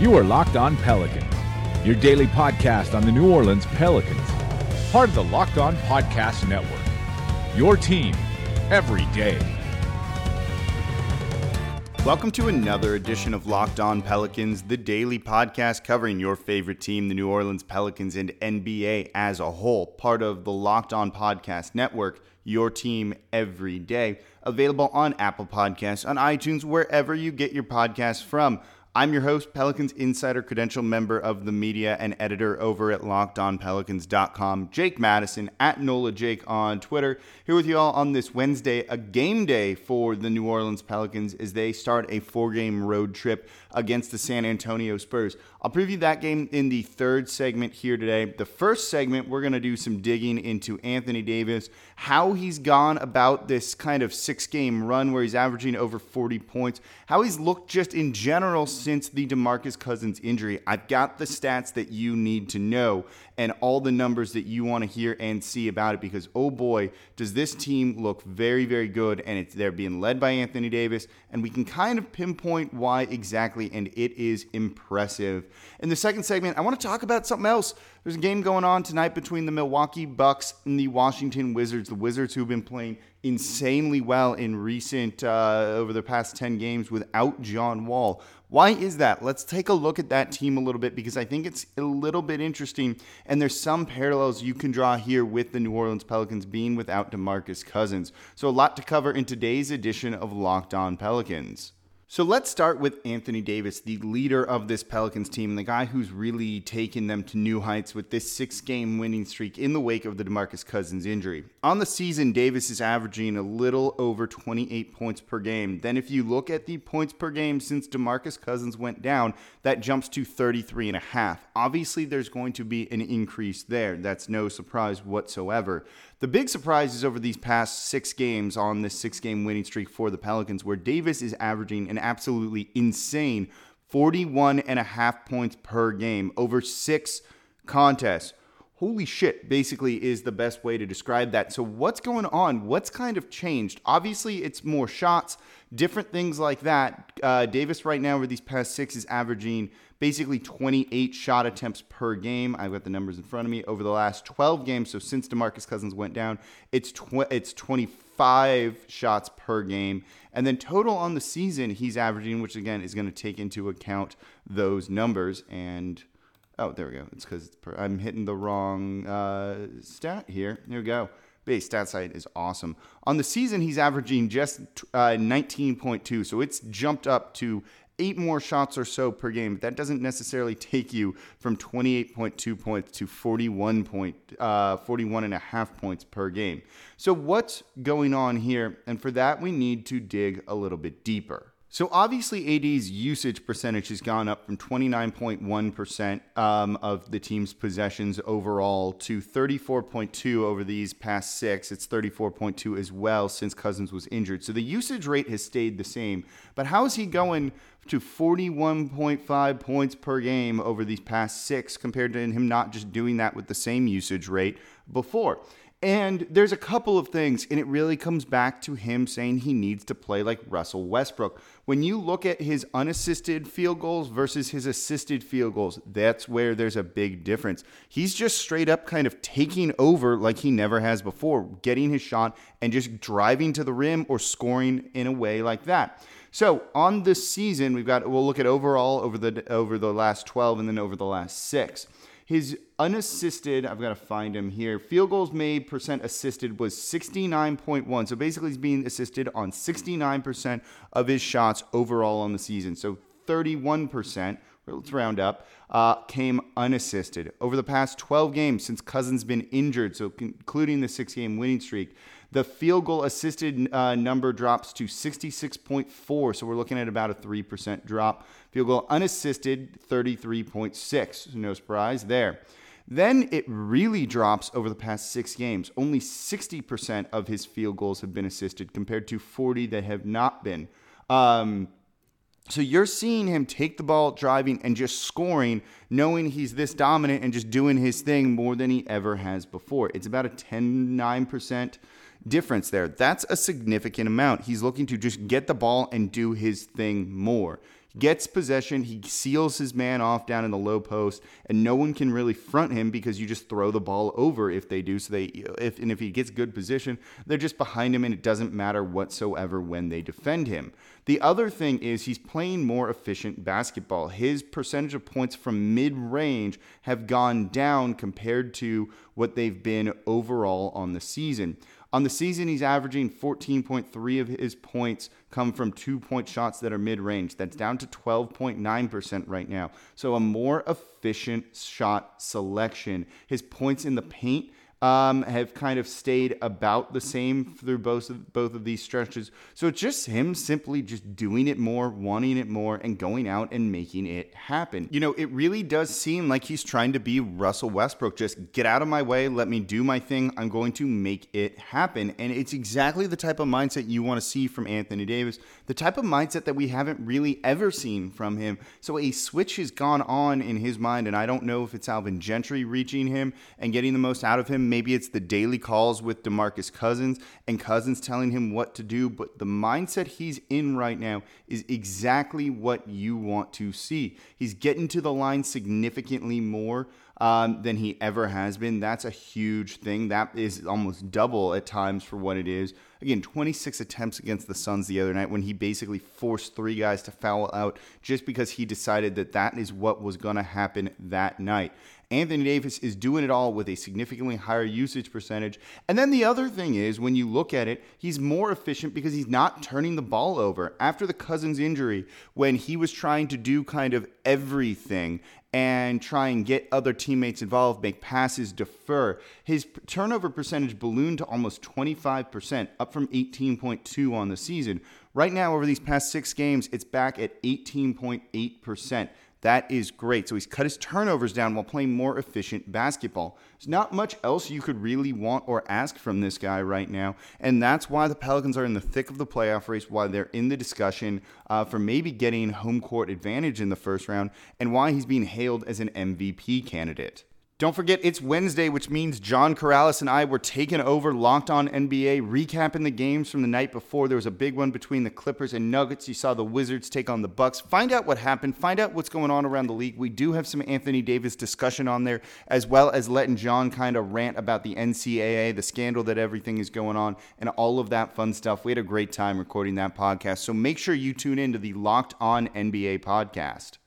You are Locked On Pelicans, your daily podcast on the New Orleans Pelicans, part of the Locked On Podcast Network. Your team every day. Welcome to another edition of Locked On Pelicans, the daily podcast covering your favorite team, the New Orleans Pelicans, and NBA as a whole, part of the Locked On Podcast Network, your team every day. Available on Apple Podcasts, on iTunes, wherever you get your podcasts from. I'm your host, Pelicans Insider Credential member of the media and editor over at LockedOnPelicans.com, Jake Madison at NOLA Jake on Twitter. Here with you all on this Wednesday, a game day for the New Orleans Pelicans as they start a four game road trip against the San Antonio Spurs. I'll preview that game in the third segment here today. The first segment, we're going to do some digging into Anthony Davis, how he's gone about this kind of six game run where he's averaging over 40 points, how he's looked just in general since the Demarcus Cousins injury. I've got the stats that you need to know and all the numbers that you want to hear and see about it because oh boy, does this team look very very good and it's they're being led by Anthony Davis and we can kind of pinpoint why exactly and it is impressive. In the second segment, I want to talk about something else. There's a game going on tonight between the Milwaukee Bucks and the Washington Wizards. The Wizards who've been playing insanely well in recent uh, over the past 10 games without John Wall. Why is that? Let's take a look at that team a little bit because I think it's a little bit interesting. And there's some parallels you can draw here with the New Orleans Pelicans being without DeMarcus Cousins. So, a lot to cover in today's edition of Locked On Pelicans. So let's start with Anthony Davis, the leader of this Pelicans team, the guy who's really taken them to new heights with this six game winning streak in the wake of the Demarcus Cousins injury. On the season, Davis is averaging a little over 28 points per game. Then, if you look at the points per game since Demarcus Cousins went down, that jumps to 33 and a half. Obviously, there's going to be an increase there. That's no surprise whatsoever. The big surprise is over these past six games on this six game winning streak for the Pelicans, where Davis is averaging an absolutely insane 41 and a half points per game over six contests. Holy shit, basically, is the best way to describe that. So, what's going on? What's kind of changed? Obviously, it's more shots, different things like that. Uh, Davis, right now, over these past six, is averaging basically 28 shot attempts per game. I've got the numbers in front of me over the last 12 games. So since DeMarcus Cousins went down, it's tw- it's 25 shots per game. And then total on the season, he's averaging, which again is going to take into account those numbers. And oh, there we go. It's because I'm hitting the wrong uh, stat here. There we go base stat site is awesome. On the season, he's averaging just uh, 19.2, so it's jumped up to eight more shots or so per game. But that doesn't necessarily take you from 28.2 points to 41 point, uh, 41 and a half points per game. So what's going on here? And for that, we need to dig a little bit deeper. So obviously, AD's usage percentage has gone up from 29.1% um, of the team's possessions overall to 34.2 over these past six. It's 34.2 as well since Cousins was injured. So the usage rate has stayed the same. But how is he going to 41.5 points per game over these past six compared to him not just doing that with the same usage rate before? And there's a couple of things, and it really comes back to him saying he needs to play like Russell Westbrook. When you look at his unassisted field goals versus his assisted field goals, that's where there's a big difference. He's just straight up kind of taking over like he never has before, getting his shot and just driving to the rim or scoring in a way like that. So on this season, we've got we'll look at overall over the over the last 12 and then over the last six. His unassisted, I've got to find him here. Field goals made percent assisted was 69.1. So basically, he's being assisted on 69% of his shots overall on the season. So 31%, let's round up, uh, came unassisted. Over the past 12 games since Cousins been injured, so including the six game winning streak, the field goal assisted uh, number drops to 66.4. So we're looking at about a 3% drop. Field goal unassisted, 33.6. No surprise there. Then it really drops over the past six games. Only 60% of his field goals have been assisted compared to 40 that have not been. Um, so you're seeing him take the ball driving and just scoring, knowing he's this dominant and just doing his thing more than he ever has before. It's about a 10 9% difference there. That's a significant amount. He's looking to just get the ball and do his thing more. gets possession, he seals his man off down in the low post, and no one can really front him because you just throw the ball over if they do. So they if and if he gets good position, they're just behind him and it doesn't matter whatsoever when they defend him. The other thing is he's playing more efficient basketball. His percentage of points from mid-range have gone down compared to what they've been overall on the season. On the season, he's averaging 14.3 of his points come from two point shots that are mid range. That's down to 12.9% right now. So a more efficient shot selection. His points in the paint um, have kind of stayed about the same through both of, both of these stretches. So it's just him simply just doing it more, wanting it more, and going out and making it happen. You know, it really does seem like he's trying to be Russell Westbrook. Just get out of my way, let me do my thing. I'm going to make it happen. And it's exactly the type of mindset you want to see from Anthony Davis, the type of mindset that we haven't really ever seen from him. So a switch has gone on in his mind, and I don't know if it's Alvin Gentry reaching him and getting the most out of him Maybe it's the daily calls with DeMarcus Cousins and Cousins telling him what to do. But the mindset he's in right now is exactly what you want to see. He's getting to the line significantly more um, than he ever has been. That's a huge thing. That is almost double at times for what it is. Again, 26 attempts against the Suns the other night when he basically forced three guys to foul out just because he decided that that is what was going to happen that night. Anthony Davis is doing it all with a significantly higher usage percentage. And then the other thing is, when you look at it, he's more efficient because he's not turning the ball over. After the Cousins injury, when he was trying to do kind of everything and try and get other teammates involved, make passes, defer. His turnover percentage ballooned to almost 25%, up from 18.2 on the season. Right now, over these past six games, it's back at 18.8%. That is great. So he's cut his turnovers down while playing more efficient basketball. There's not much else you could really want or ask from this guy right now. And that's why the Pelicans are in the thick of the playoff race, why they're in the discussion uh, for maybe getting home court advantage in the first round, and why he's being hailed as an MVP candidate. Don't forget, it's Wednesday, which means John Karalis and I were taking over Locked On NBA, recapping the games from the night before. There was a big one between the Clippers and Nuggets. You saw the Wizards take on the Bucks. Find out what happened. Find out what's going on around the league. We do have some Anthony Davis discussion on there, as well as letting John kind of rant about the NCAA, the scandal that everything is going on, and all of that fun stuff. We had a great time recording that podcast. So make sure you tune in to the Locked On NBA podcast.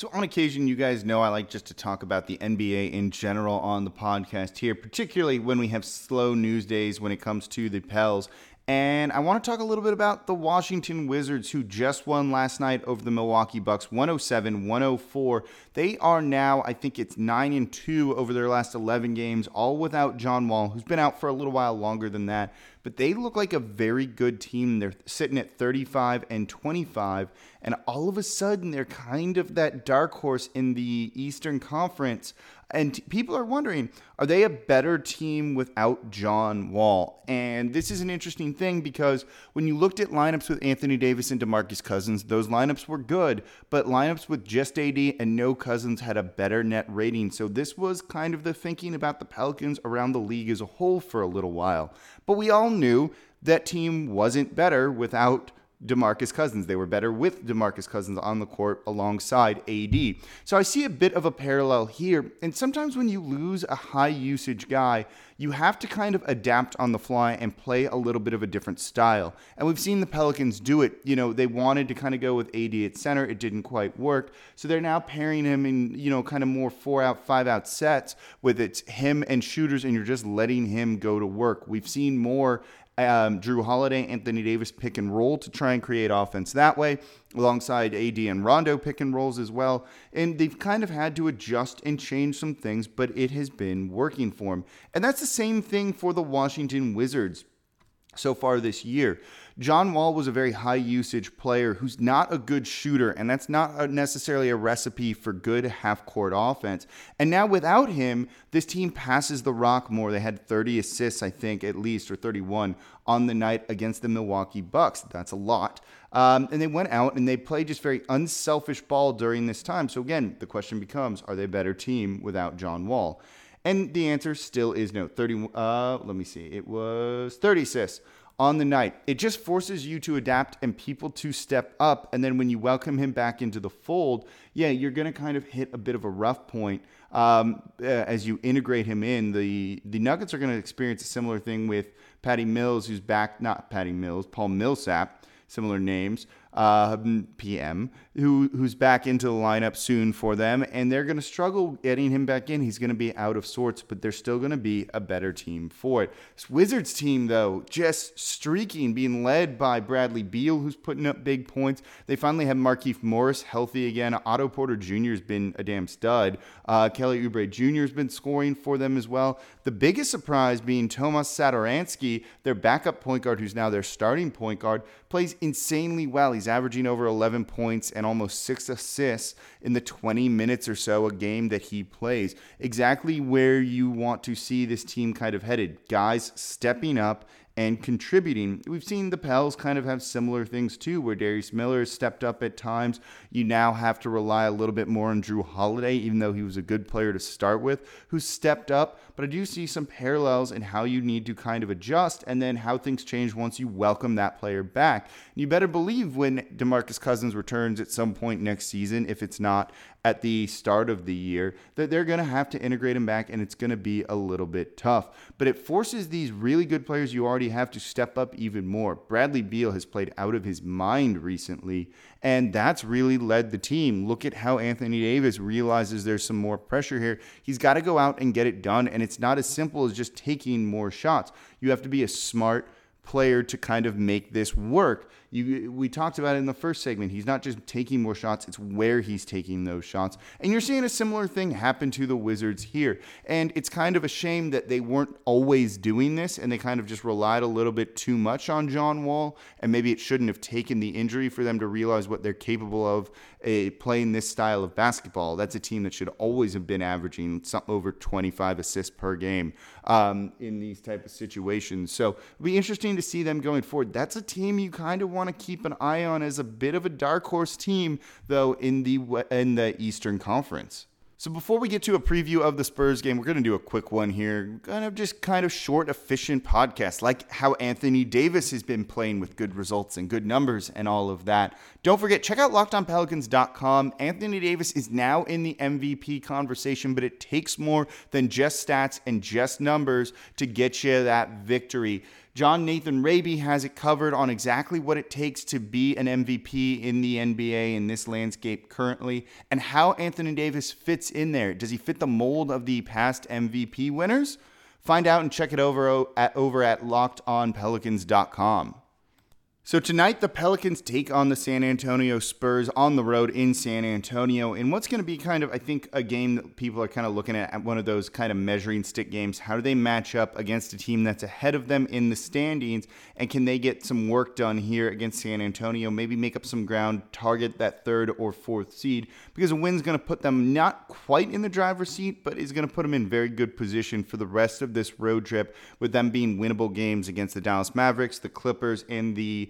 So, on occasion, you guys know I like just to talk about the NBA in general on the podcast here, particularly when we have slow news days when it comes to the Pels. And I want to talk a little bit about the Washington Wizards, who just won last night over the Milwaukee Bucks 107 104. They are now, I think it's 9 and 2 over their last 11 games, all without John Wall, who's been out for a little while longer than that. But they look like a very good team. They're sitting at 35 and 25. And all of a sudden, they're kind of that dark horse in the Eastern Conference and people are wondering, are they a better team without John Wall? And this is an interesting thing because when you looked at lineups with Anthony Davis and DeMarcus Cousins, those lineups were good, but lineups with just AD and no Cousins had a better net rating. So this was kind of the thinking about the Pelicans around the league as a whole for a little while. But we all knew that team wasn't better without DeMarcus Cousins. They were better with DeMarcus Cousins on the court alongside AD. So I see a bit of a parallel here. And sometimes when you lose a high usage guy, you have to kind of adapt on the fly and play a little bit of a different style. And we've seen the Pelicans do it. You know, they wanted to kind of go with AD at center, it didn't quite work. So they're now pairing him in, you know, kind of more four out, five out sets with it's him and shooters, and you're just letting him go to work. We've seen more um, Jrue Holiday, Anthony Davis pick and roll to try and create offense that way, alongside AD and Rondo pick and rolls as well. And they've kind of had to adjust and change some things, but it has been working for them. And that's the same thing for the Washington Wizards so far this year. John Wall was a very high usage player who's not a good shooter, and that's not necessarily a recipe for good half court offense. And now without him, this team passes the rock more. They had 30 assists, I think, at least, or 31 on the night against the Milwaukee Bucks. That's a lot. Um, and they went out and they played just very unselfish ball during this time. So again, the question becomes: Are they a better team without John Wall? And the answer still is no. 30. Uh, let me see. It was 30 assists on the night. It just forces you to adapt and people to step up. And then when you welcome him back into the fold, yeah, you're going to kind of hit a bit of a rough point um, uh, as you integrate him in. The the Nuggets are going to experience a similar thing with Patty Mills, who's back, not Patty Mills, Paul Millsap, similar names, uh, PM, who who's back into the lineup soon for them, and they're going to struggle getting him back in. He's going to be out of sorts, but they're still going to be a better team for it. This Wizards team, though, just streaking, being led by Bradley Beal, who's putting up big points. They finally have Markieff Morris healthy again. Otto Porter Jr. has been a damn stud. Uh, Kelly Oubre Jr. has been scoring for them as well. The biggest surprise being Tomas Satoransky, their backup point guard, who's now their starting point guard, plays insanely well. He's averaging over 11 points and almost six assists in the 20 minutes or so a game that he plays. Exactly where you want to see this team kind of headed. Guys stepping up and contributing. We've seen the Pels kind of have similar things too, where Darius Miller stepped up at times. You now have to rely a little bit more on Jrue Holiday, even though he was a good player to start with, who stepped up. But I do see some parallels in how you need to kind of adjust and then how things change once you welcome that player back. You better believe when DeMarcus Cousins returns at some point next season, if it's not at the start of the year that they're going to have to integrate him back and it's going to be a little bit tough. But it forces these really good players you already have to step up even more. Bradley Beal has played out of his mind recently, and that's really led the team. Look at how Anthony Davis realizes there's some more pressure here. He's got to go out and get it done, and it's not as simple as just taking more shots. You have to be a smart player to kind of make this work. You, we talked about it in the first segment. He's not just taking more shots, it's where he's taking those shots. And you're seeing a similar thing happen to the Wizards here. And it's kind of a shame that they weren't always doing this and they kind of just relied a little bit too much on John Wall. And maybe it shouldn't have taken the injury for them to realize what they're capable of uh, playing this style of basketball. That's a team that should always have been averaging something over 25 assists per game um, in these type of situations. So it'll be interesting to see them going forward. That's a team you kind of want to keep an eye on as a bit of a dark horse team, though, in the in the Eastern Conference. So before we get to a preview of the Spurs game, we're going to do a quick one here. Kind of just kind of short, efficient podcast, like how Anthony Davis has been playing with good results and good numbers and all of that. Don't forget, check out lockedonpelicans.com. Anthony Davis is now in the MVP conversation, but it takes more than just stats and just numbers to get you that victory. John Nathan Raby has it covered on exactly what it takes to be an MVP in the NBA in this landscape currently and how Anthony Davis fits in there. Does he fit the mold of the past MVP winners? Find out and check it over at over at lockedonpelicans.com. So tonight, the Pelicans take on the San Antonio Spurs on the road in San Antonio and what's going to be kind of, I think, a game that people are kind of looking at, one of those kind of measuring stick games. How do they match up against a team that's ahead of them in the standings? And can they get some work done here against San Antonio? Maybe make up some ground, target that third or fourth seed, because a win's going to put them not quite in the driver's seat, but is going to put them in very good position for the rest of this road trip, with them being winnable games against the Dallas Mavericks, the Clippers, and the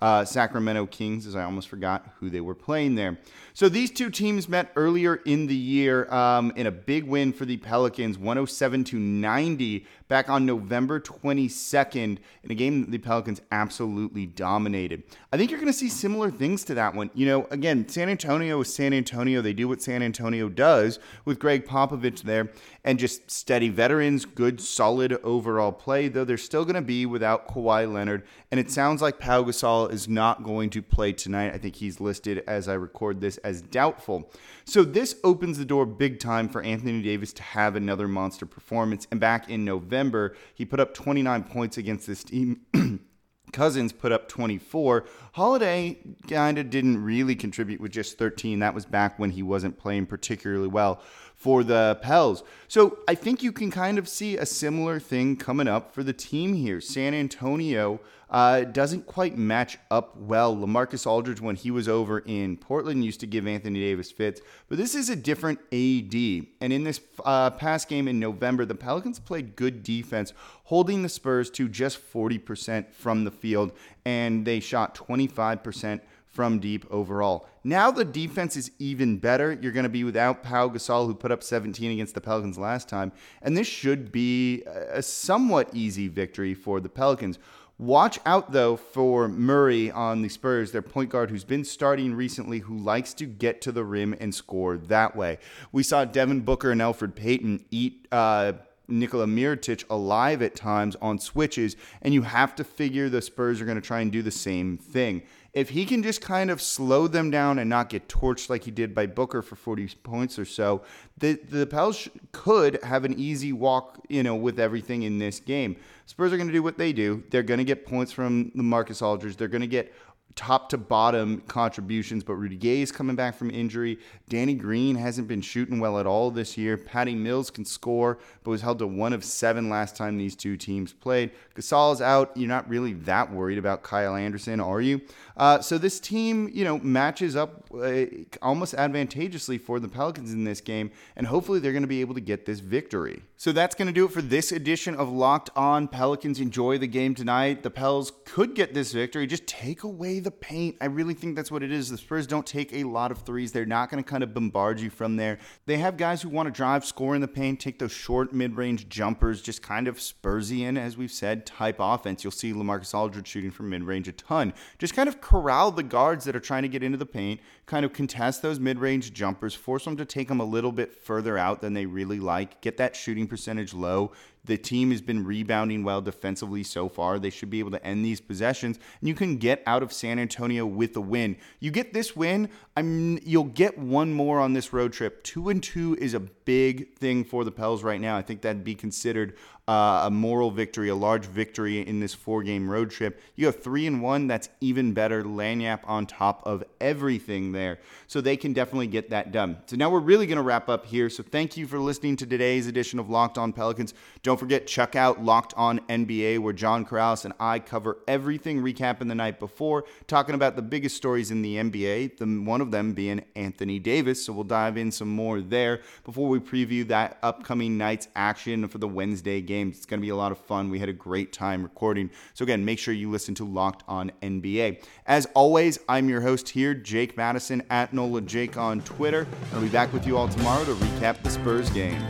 uh, Sacramento Kings, as I almost forgot who they were playing there. So these two teams met earlier in the year um, in a big win for the Pelicans, 107 to 90, back on November 22nd, in a game that the Pelicans absolutely dominated. I think you're going to see similar things to that one. You know, again, San Antonio is San Antonio. They do what San Antonio does with Gregg Popovich there, and just steady veterans, good, solid overall play. Though they're still going to be without Kawhi Leonard, and it sounds like Pau Gasol is not going to play tonight. I think he's listed as I record this as doubtful. So this opens the door big time for Anthony Davis to have another monster performance. And back in November, he put up 29 points against this team. Cousins put up 24. Holiday kind of didn't really contribute with just 13. That was back when he wasn't playing particularly well for the Pels. So I think you can kind of see a similar thing coming up for the team here. San Antonio uh, doesn't quite match up well. Lamarcus Aldridge, when he was over in Portland, used to give Anthony Davis fits, but this is a different AD. And in this uh, past game in November, the Pelicans played good defense, holding the Spurs to just 40% from the field, and they shot 25% from deep overall. Now the defense is even better. You're going to be without Pau Gasol, who put up 17 against the Pelicans last time, and this should be a somewhat easy victory for the Pelicans. Watch out, though, for Murray on the Spurs, their point guard who's been starting recently, who likes to get to the rim and score that way. We saw Devin Booker and Elfrid Payton eat. Uh, Nikola Mirotic alive at times on switches, and you have to figure the Spurs are going to try and do the same thing if he can just kind of slow them down and not get torched like he did by Booker for 40 points or so, the the Pels could have an easy walk, you know, with everything in this game. Spurs are going to do what they do. They're going to get points from the Marcus Aldridge. They're going to get top to bottom contributions, but Rudy Gay is coming back from injury. Danny Green hasn't been shooting well at all this year. Patty Mills can score, but was held to one of seven last time these two teams played. Gasol is out. You're not really that worried about Kyle Anderson, are you? Uh, so this team, you know, matches up uh, almost advantageously for the Pelicans in this game, and hopefully they're going to be able to get this victory. So that's going to do it for this edition of Locked On Pelicans. Enjoy the game tonight. The Pels could get this victory. Just take away the paint. I really think that's what it is. The Spurs don't take a lot of threes. They're not going to kind of bombard you from there. They have guys who want to drive, score in the paint, take those short mid-range jumpers, just kind of Spursian, as we've said, type offense. You'll see LaMarcus Aldridge shooting from mid-range a ton. Just kind of corral the guards that are trying to get into the paint, kind of contest those mid-range jumpers, force them to take them a little bit further out than they really like, get that shooting percentage low. The team has been rebounding well defensively so far. They should be able to end these possessions, and you can get out of San Antonio with a win. You get this win, I'm you'll get one more on this road trip. Two and two is a big thing for the Pels right now. I think that'd be considered uh, a moral victory, a large victory in this four-game road trip. You have three and one. That's even better. Lagniappe on top of everything there, so they can definitely get that done. So now we're really going to wrap up here. So thank you for listening to today's edition of Locked On Pelicans. Don't forget check out Locked On NBA, where John Karalis and I cover everything, recapping the night before, talking about the biggest stories in the NBA. The one of them being Anthony Davis. So we'll dive in some more there before we preview that upcoming night's action for the Wednesday game games. It's going to be a lot of fun. We had a great time recording. So, again, make sure you listen to Locked on NBA. As always, I'm your host here, Jake Madison at NOLA Jake on Twitter. I'll be back with you all tomorrow to recap the Spurs game.